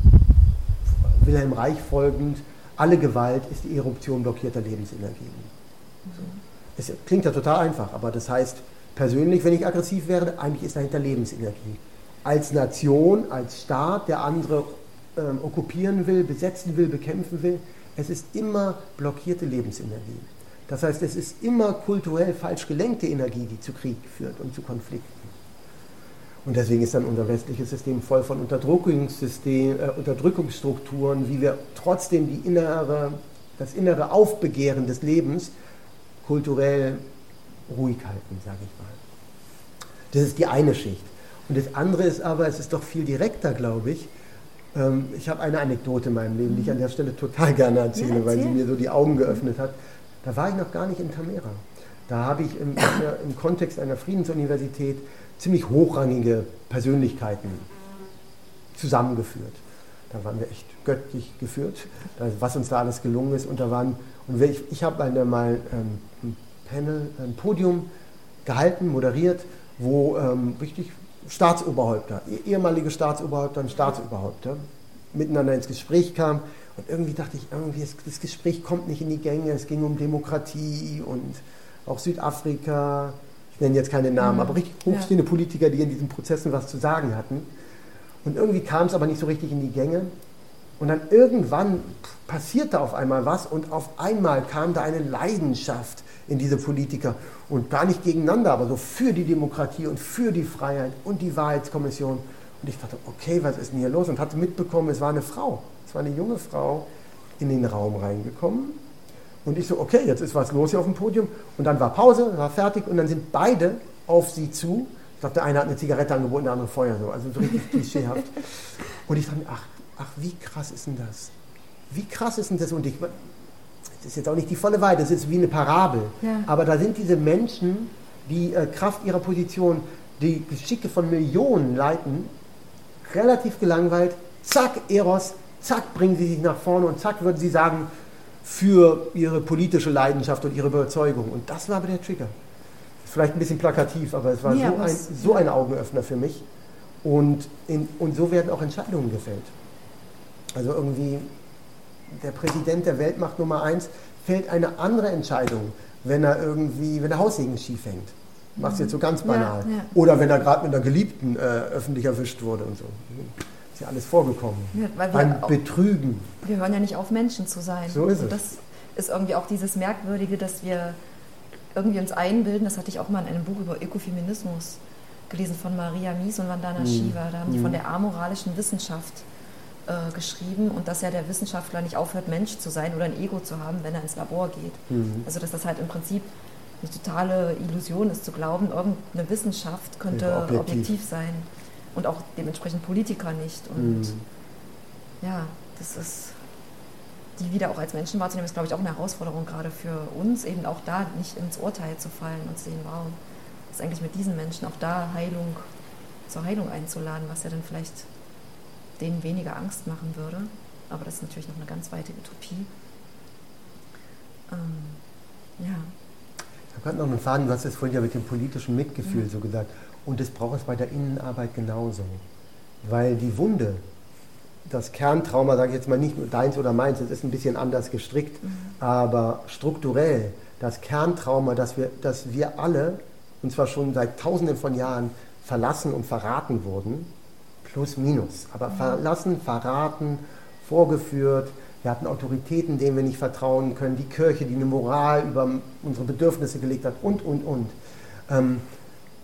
Wilhelm Reich folgend, alle Gewalt ist die Eruption blockierter Lebensenergien. So. Es klingt ja total einfach, aber das heißt, persönlich, wenn ich aggressiv werde, eigentlich ist dahinter Lebensenergie. Als Nation, als Staat, der andere ähm, okkupieren will, besetzen will, bekämpfen will, es ist immer blockierte Lebensenergie. Das heißt, es ist immer kulturell falsch gelenkte Energie, die zu Krieg führt und zu Konflikten. Und deswegen ist dann unser westliches System voll von Unterdrückungssystem, äh, Unterdrückungsstrukturen, wie wir trotzdem die innere, das innere Aufbegehren des Lebens kulturell ruhig halten, sage ich mal. Das ist die eine Schicht. Und das andere ist aber, es ist doch viel direkter, glaube ich. Ähm, ich habe eine Anekdote in meinem Leben, die ich an der Stelle total gerne erzähle, ja, erzähl. weil sie mir so die Augen geöffnet hat. Da war ich noch gar nicht in Tamera. Da habe ich im, im Kontext einer Friedensuniversität ziemlich hochrangige Persönlichkeiten zusammengeführt. Da waren wir echt göttlich geführt, was uns da alles gelungen ist. Und da waren, und ich, ich habe mal ähm, ein Panel, ein Podium gehalten, moderiert, wo ähm, richtig Staatsoberhäupter, eh, ehemalige Staatsoberhäupter und Staatsoberhäupter miteinander ins Gespräch kamen. Und irgendwie dachte ich, irgendwie das, das Gespräch kommt nicht in die Gänge. Es ging um Demokratie und auch Südafrika. Ich nenne jetzt keine Namen, mhm. aber richtig hochstehende ja. Politiker, die in diesen Prozessen was zu sagen hatten. Und irgendwie kam es aber nicht so richtig in die Gänge. Und dann irgendwann passierte auf einmal was und auf einmal kam da eine Leidenschaft in diese Politiker und gar nicht gegeneinander, aber so für die Demokratie und für die Freiheit und die Wahrheitskommission. Und ich dachte, okay, was ist denn hier los? Und hatte mitbekommen, es war eine Frau, es war eine junge Frau in den Raum reingekommen. Und ich so, okay, jetzt ist was los hier auf dem Podium. Und dann war Pause, war fertig und dann sind beide auf sie zu. Ich glaube, der eine hat eine Zigarette angeboten, der andere Feuer so. Also so richtig klischeehaft. Und ich dachte, ach, ach, wie krass ist denn das? Wie krass ist denn das? Und ich, das ist jetzt auch nicht die volle Wahrheit, das ist wie eine Parabel. Ja. Aber da sind diese Menschen, die äh, Kraft ihrer Position die Geschicke von Millionen leiten, relativ gelangweilt. Zack, Eros, zack, bringen sie sich nach vorne und zack, würden sie sagen, für ihre politische Leidenschaft und ihre Überzeugung. Und das war aber der Trigger. Vielleicht ein bisschen plakativ, aber es war ja, so, ein, so ein Augenöffner für mich. Und, in, und so werden auch Entscheidungen gefällt. Also irgendwie der Präsident der Weltmacht Nummer eins fällt eine andere Entscheidung, wenn er irgendwie, wenn der Haussegen schief hängt. Machst jetzt so ganz banal. Ja, ja. Oder wenn er gerade mit einer Geliebten äh, öffentlich erwischt wurde und so. Ist ja alles vorgekommen. Ja, Beim auch, Betrügen. Wir hören ja nicht auf, Menschen zu sein. So ist und es. das ist irgendwie auch dieses Merkwürdige, dass wir irgendwie uns einbilden, das hatte ich auch mal in einem Buch über Ökofeminismus gelesen von Maria Mies und Vandana mhm. Shiva. Da haben die mhm. von der amoralischen Wissenschaft äh, geschrieben und dass ja der Wissenschaftler nicht aufhört, Mensch zu sein oder ein Ego zu haben, wenn er ins Labor geht. Mhm. Also dass das halt im Prinzip eine totale Illusion ist, zu glauben, irgendeine Wissenschaft könnte objektiv. objektiv. sein und auch dementsprechend Politiker nicht. Und mhm. ja, das ist die wieder auch als Menschen wahrzunehmen, ist, glaube ich, auch eine Herausforderung gerade für uns, eben auch da nicht ins Urteil zu fallen und sehen, wow, ist eigentlich mit diesen Menschen, auch da Heilung, zur Heilung einzuladen, was ja dann vielleicht denen weniger Angst machen würde. Aber das ist natürlich noch eine ganz weite Utopie. Ähm, ja. Ich habe gerade noch einen Faden, du hast es vorhin ja mit dem politischen Mitgefühl ja. so gesagt. Und das braucht es bei der Innenarbeit genauso. Weil die Wunde, das Kerntrauma, sage ich jetzt mal nicht nur deins oder meins, das ist ein bisschen anders gestrickt, mhm. aber strukturell, das Kerntrauma, dass wir, dass wir alle, und zwar schon seit tausenden von Jahren, verlassen und verraten wurden, plus minus. Aber verlassen, verraten, vorgeführt. Wir hatten Autoritäten, denen wir nicht vertrauen können. Die Kirche, die eine Moral über unsere Bedürfnisse gelegt hat und, und, und. Ähm,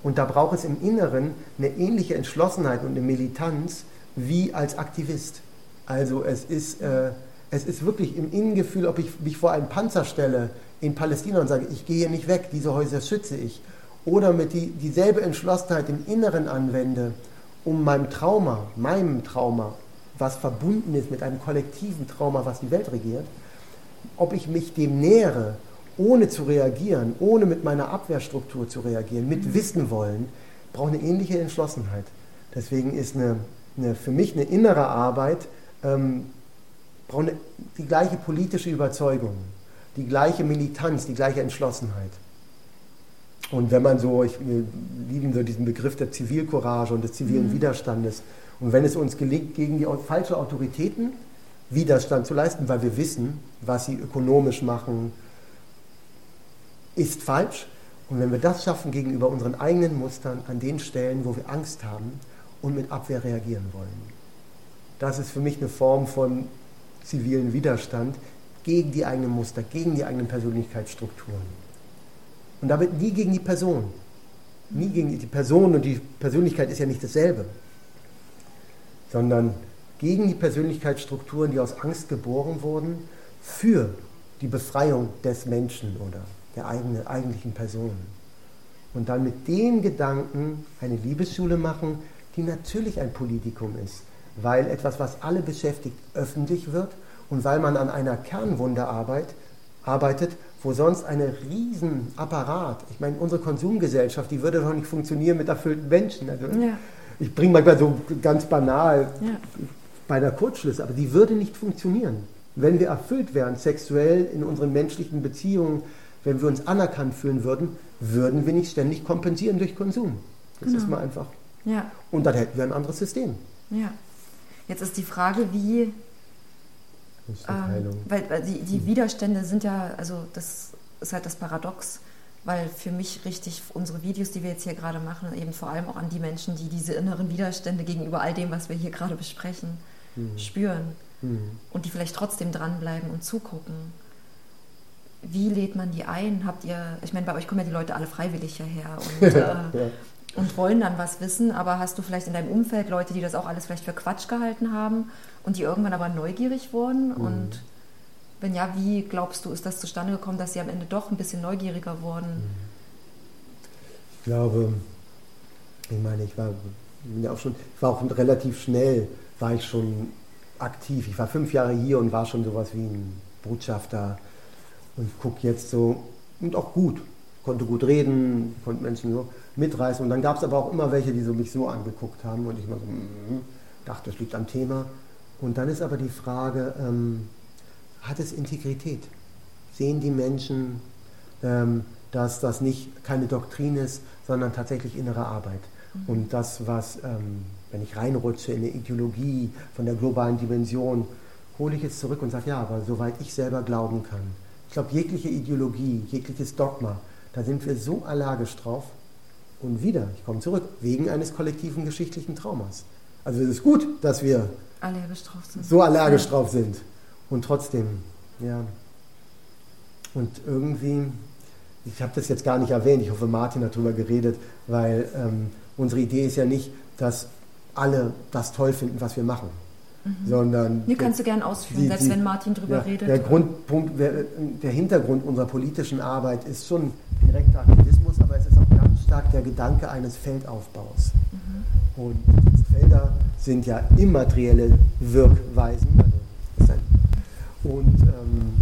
und da braucht es im Inneren eine ähnliche Entschlossenheit und eine Militanz wie als Aktivist. Also es ist, äh, es ist wirklich im Innengefühl, ob ich mich vor einen Panzer stelle in Palästina und sage, ich gehe hier nicht weg, diese Häuser schütze ich. Oder mit die, dieselbe Entschlossenheit im Inneren anwende um meinem Trauma, meinem Trauma, was verbunden ist mit einem kollektiven Trauma, was die Welt regiert, ob ich mich dem nähere, ohne zu reagieren, ohne mit meiner Abwehrstruktur zu reagieren, mit mhm. Wissen wollen, braucht eine ähnliche Entschlossenheit. Deswegen ist eine, eine für mich eine innere Arbeit, ähm, braucht eine, die gleiche politische Überzeugung, die gleiche Militanz, die gleiche Entschlossenheit. Und wenn man so, ich liebe so diesen Begriff der Zivilcourage und des zivilen mhm. Widerstandes. Und wenn es uns gelingt, gegen die falschen Autoritäten Widerstand zu leisten, weil wir wissen, was sie ökonomisch machen, ist falsch. Und wenn wir das schaffen gegenüber unseren eigenen Mustern an den Stellen, wo wir Angst haben und mit Abwehr reagieren wollen, das ist für mich eine Form von zivilen Widerstand gegen die eigenen Muster, gegen die eigenen Persönlichkeitsstrukturen. Und damit nie gegen die Person. Nie gegen die Person und die Persönlichkeit ist ja nicht dasselbe. Sondern gegen die Persönlichkeitsstrukturen, die aus Angst geboren wurden, für die Befreiung des Menschen oder der eigenen, eigentlichen Person. Und dann mit dem Gedanken eine Liebesschule machen, die natürlich ein Politikum ist, weil etwas, was alle beschäftigt, öffentlich wird und weil man an einer Kernwunde arbeitet wo sonst ein Riesenapparat, ich meine, unsere Konsumgesellschaft, die würde doch nicht funktionieren mit erfüllten Menschen. Also ja. Ich bringe manchmal so ganz banal ja. bei der Kurzschluss, aber die würde nicht funktionieren. Wenn wir erfüllt wären, sexuell in unseren menschlichen Beziehungen, wenn wir uns anerkannt fühlen würden, würden wir nicht ständig kompensieren durch Konsum. Das Genau. ist mal einfach. Ja, Und dann hätten wir ein anderes System. ja. Jetzt ist die Frage, wie, ähm, weil, weil die, die Widerstände sind ja, also das ist halt das Paradox, weil für mich richtig unsere Videos, die wir jetzt hier gerade machen, eben vor allem auch an die Menschen, die diese inneren Widerstände gegenüber all dem, was wir hier gerade besprechen, spüren Hm. und die vielleicht trotzdem dranbleiben und zugucken. Wie lädt man die ein? Habt ihr, ich meine, bei euch kommen ja die Leute alle freiwillig hierher und, äh, Ja. Und wollen dann was wissen, aber hast du vielleicht in deinem Umfeld Leute, die das auch alles vielleicht für Quatsch gehalten haben und die irgendwann aber neugierig wurden? Und wenn ja, wie glaubst du, ist das zustande gekommen, dass sie am Ende doch ein bisschen neugieriger wurden? Ich glaube, ich meine, ich war, ja auch schon, ich war auch relativ schnell, war ich schon aktiv. Ich war fünf Jahre hier und war schon sowas wie ein Botschafter und gucke jetzt so, und auch gut, konnte gut reden, konnte Menschen so mitreißen. Und dann gab es aber auch immer welche, die so mich so angeguckt haben und ich mal so, mm, dachte, das liegt am Thema. Und dann ist aber die Frage, ähm, hat es Integrität? Sehen die Menschen, ähm, dass das nicht keine Doktrin ist, sondern tatsächlich innere Arbeit? Und das, was, ähm, wenn ich reinrutsche in eine Ideologie von der globalen Dimension, hole ich es zurück und sage, ja, aber soweit ich selber glauben kann. Ich glaube, jegliche Ideologie, jegliches Dogma, da sind wir so allergisch drauf. Und wieder, ich komme zurück, wegen eines kollektiven geschichtlichen Traumas. Also es ist gut, dass wir Allergisch so allergisch drauf sind. Und trotzdem, ja. Und irgendwie, ich habe das jetzt gar nicht erwähnt, ich hoffe, Martin hat darüber geredet, weil ähm, unsere Idee ist ja nicht, dass alle das toll finden, was wir machen, sondern Nee, kannst du gern ausführen, die- selbst die- wenn Martin drüber ja, redet. Der Grundpunkt, der, der Hintergrund unserer politischen Arbeit ist schon direkter Aktivismus, aber es ist auch stark der Gedanke eines Feldaufbaus. Mhm. Und Felder sind ja immaterielle Wirkweisen. Also und ähm,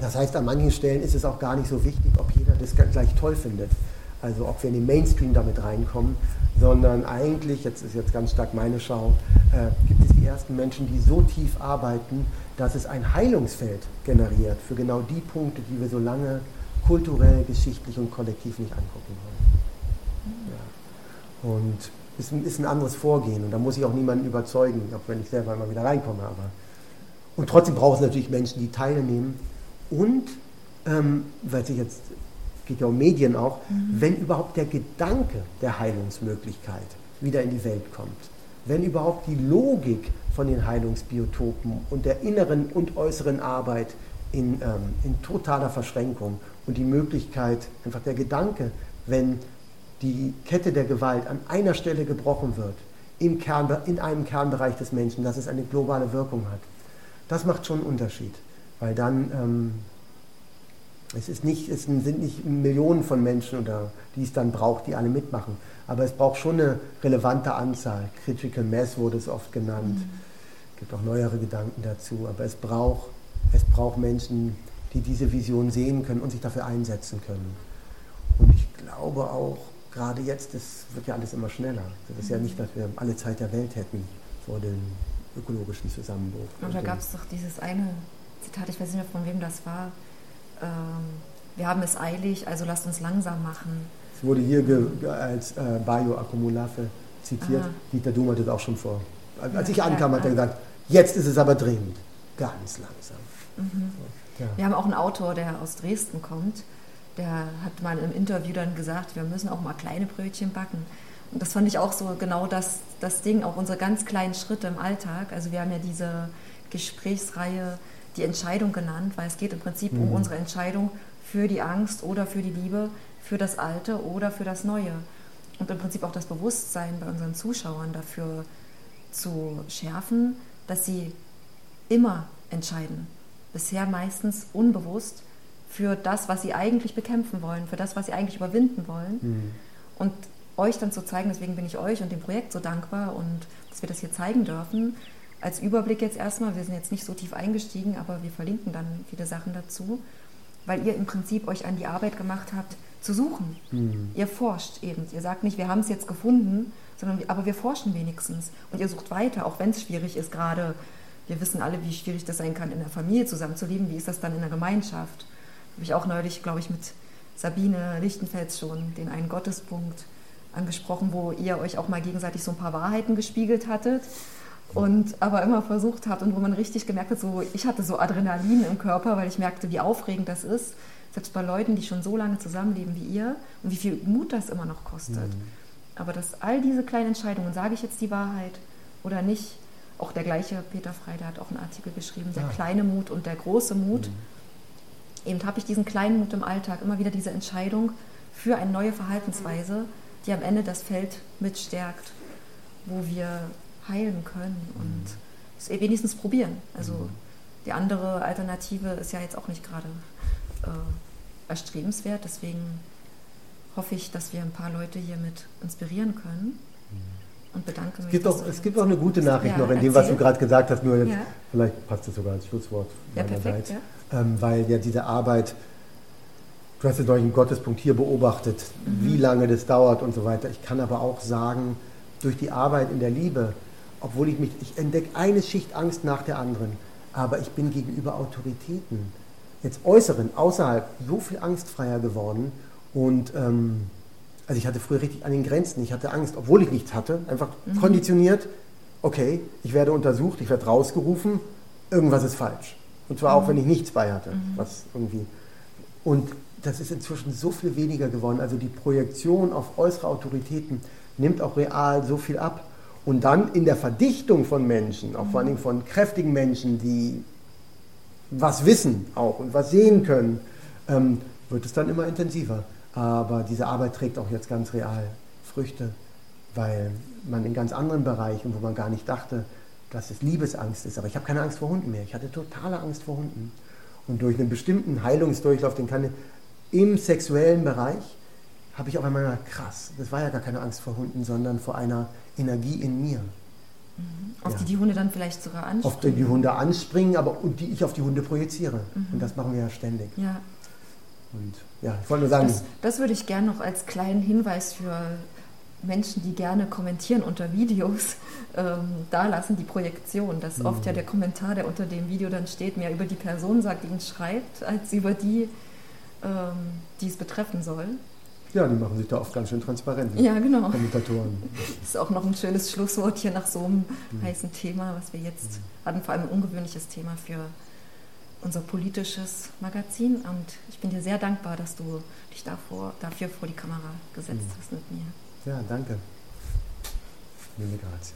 das heißt, an manchen Stellen ist es auch gar nicht so wichtig, ob jeder das gleich toll findet. Also ob wir in den Mainstream damit reinkommen, sondern eigentlich, jetzt ist jetzt ganz stark meine Schau, äh, gibt es die ersten Menschen, die so tief arbeiten, dass es ein Heilungsfeld generiert für genau die Punkte, die wir so lange kulturell, geschichtlich und kollektiv nicht angucken wollen. Ja. Und es ist ein anderes Vorgehen und da muss ich auch niemanden überzeugen, auch wenn ich selber immer wieder reinkomme. Aber und trotzdem braucht es natürlich Menschen, die teilnehmen und, ähm, weil es jetzt geht ja um Medien auch, wenn überhaupt der Gedanke der Heilungsmöglichkeit wieder in die Welt kommt, wenn überhaupt die Logik von den Heilungsbiotopen und der inneren und äußeren Arbeit in, ähm, in totaler Verschränkung und die Möglichkeit, einfach der Gedanke, wenn die Kette der Gewalt an einer Stelle gebrochen wird, im Kern, in einem Kernbereich des Menschen, dass es eine globale Wirkung hat. Das macht schon einen Unterschied, weil dann ähm, es, ist nicht, es sind nicht Millionen von Menschen, oder, die es dann braucht, die alle mitmachen, aber es braucht schon eine relevante Anzahl. Critical Mass wurde es oft genannt. Es gibt auch neuere Gedanken dazu, aber es braucht, es braucht Menschen, die diese Vision sehen können und sich dafür einsetzen können. Und ich glaube auch, gerade jetzt, das wird ja alles immer schneller. Das ist ja nicht, dass wir alle Zeit der Welt hätten vor dem ökologischen Zusammenbruch. Aber da gab es doch dieses eine Zitat, ich weiß nicht mehr von wem das war. Ähm, wir haben es eilig, also lasst uns langsam machen. Es wurde hier als äh, Bayo Akumulafe zitiert. Aha. Dieter Dohm hatte das auch schon vor. Als Ja, ich ankam, ja, hat er gesagt, jetzt ist es aber dringend. Ganz langsam. Mhm. Ja. Wir haben auch einen Autor, der aus Dresden kommt, der hat mal im Interview dann gesagt, wir müssen auch mal kleine Brötchen backen. Und das fand ich auch so genau das, das Ding, auch unsere ganz kleinen Schritte im Alltag. Also wir haben ja diese Gesprächsreihe die Entscheidung genannt, weil es geht im Prinzip um Mhm. unsere Entscheidung für die Angst oder für die Liebe, für das Alte oder für das Neue. Und im Prinzip auch das Bewusstsein bei unseren Zuschauern dafür zu schärfen, dass sie immer entscheiden. Bisher meistens unbewusst für das, was sie eigentlich bekämpfen wollen, für das, was sie eigentlich überwinden wollen. Mhm. Und euch dann zu zeigen, deswegen bin ich euch und dem Projekt so dankbar und dass wir das hier zeigen dürfen. Als Überblick jetzt erstmal, wir sind jetzt nicht so tief eingestiegen, aber wir verlinken dann viele Sachen dazu, weil ihr im Prinzip euch an die Arbeit gemacht habt, zu suchen. Mhm. Ihr forscht eben. Ihr sagt nicht, wir haben es jetzt gefunden, sondern aber wir forschen wenigstens. Und ihr sucht weiter, auch wenn es schwierig ist, gerade wir wissen alle, wie schwierig das sein kann, in der Familie zusammenzuleben. Wie ist das dann in der Gemeinschaft? habe ich auch neulich, glaube ich, mit Sabine Lichtenfels schon den einen Gottespunkt angesprochen, wo ihr euch auch mal gegenseitig so ein paar Wahrheiten gespiegelt hattet und aber immer versucht habt und wo man richtig gemerkt hat, so ich hatte so Adrenalin im Körper, weil ich merkte, wie aufregend das ist, selbst bei Leuten, die schon so lange zusammenleben wie ihr und wie viel Mut das immer noch kostet. Mhm. Aber dass all diese kleinen Entscheidungen, sage ich jetzt die Wahrheit oder nicht, auch der gleiche Peter Frey, der hat auch einen Artikel geschrieben, der ja. kleine Mut und der große Mut. Mhm. Eben habe ich diesen kleinen Mut im Alltag, immer wieder diese Entscheidung für eine neue Verhaltensweise, die am Ende das Feld mitstärkt, wo wir heilen können und es wenigstens probieren. Also mhm. die andere Alternative ist ja jetzt auch nicht gerade äh, erstrebenswert. Deswegen hoffe ich, dass wir ein paar Leute hiermit inspirieren können. Mhm. Und bedanke mich. Es gibt, auch, es gibt auch eine gute Nachricht ja, noch in dem, was du gerade gesagt hast, nur jetzt, ja. vielleicht passt das sogar als Schlusswort ja, meinerseits. Perfekt. Ähm, weil ja diese Arbeit, du hast ja durch einen Gottespunkt hier beobachtet, mhm. wie lange das dauert und so weiter. Ich kann aber auch sagen, durch die Arbeit in der Liebe, obwohl ich mich, ich entdecke eine Schicht Angst nach der anderen, aber ich bin gegenüber Autoritäten, jetzt äußeren, außerhalb, so viel angstfreier geworden und ähm, also ich hatte früher richtig an den Grenzen, ich hatte Angst, obwohl ich nichts hatte, einfach mhm. konditioniert, okay, ich werde untersucht, ich werde rausgerufen, irgendwas ist falsch. Und zwar mhm. auch, wenn ich nichts bei hatte, mhm. was irgendwie. Und das ist inzwischen so viel weniger geworden. Also die Projektion auf äußere Autoritäten nimmt auch real so viel ab. Und dann in der Verdichtung von Menschen, auch vor allen Dingen von kräftigen Menschen, die was wissen auch und was sehen können, ähm, wird es dann immer intensiver. Aber diese Arbeit trägt auch jetzt ganz real Früchte, weil man in ganz anderen Bereichen, wo man gar nicht dachte, dass es Liebesangst ist, aber ich habe keine Angst vor Hunden mehr. Ich hatte totale Angst vor Hunden. Und durch einen bestimmten Heilungsdurchlauf, den kann ich im sexuellen Bereich, habe ich auf einmal gedacht, krass, das war ja gar keine Angst vor Hunden, sondern vor einer Energie in mir. Mhm. Auf ja. die die Hunde dann vielleicht sogar anspringen. Auf die die Hunde anspringen, aber und die ich auf die Hunde projiziere. Mhm. Und das machen wir ja ständig. Ja. Und ja, ich wollte nur sagen. Das, das würde ich gerne noch als kleinen Hinweis für Menschen, die gerne kommentieren unter Videos, ähm, da lassen, die Projektion. Dass mhm. oft ja der Kommentar, der unter dem Video dann steht, mehr über die Person sagt, die ihn schreibt, als über die, ähm, die es betreffen soll. Ja, die machen sich da oft ganz schön transparent. Ja, genau. Kommentatoren. Das ist auch noch ein schönes Schlusswort hier nach so einem mhm. heißen Thema, was wir jetzt mhm. hatten, vor allem ein ungewöhnliches Thema für unser politisches Magazin. Und ich bin dir sehr dankbar, dass du dich davor, dafür vor die Kamera gesetzt mhm. hast mit mir. Ja, danke. Mille grazie.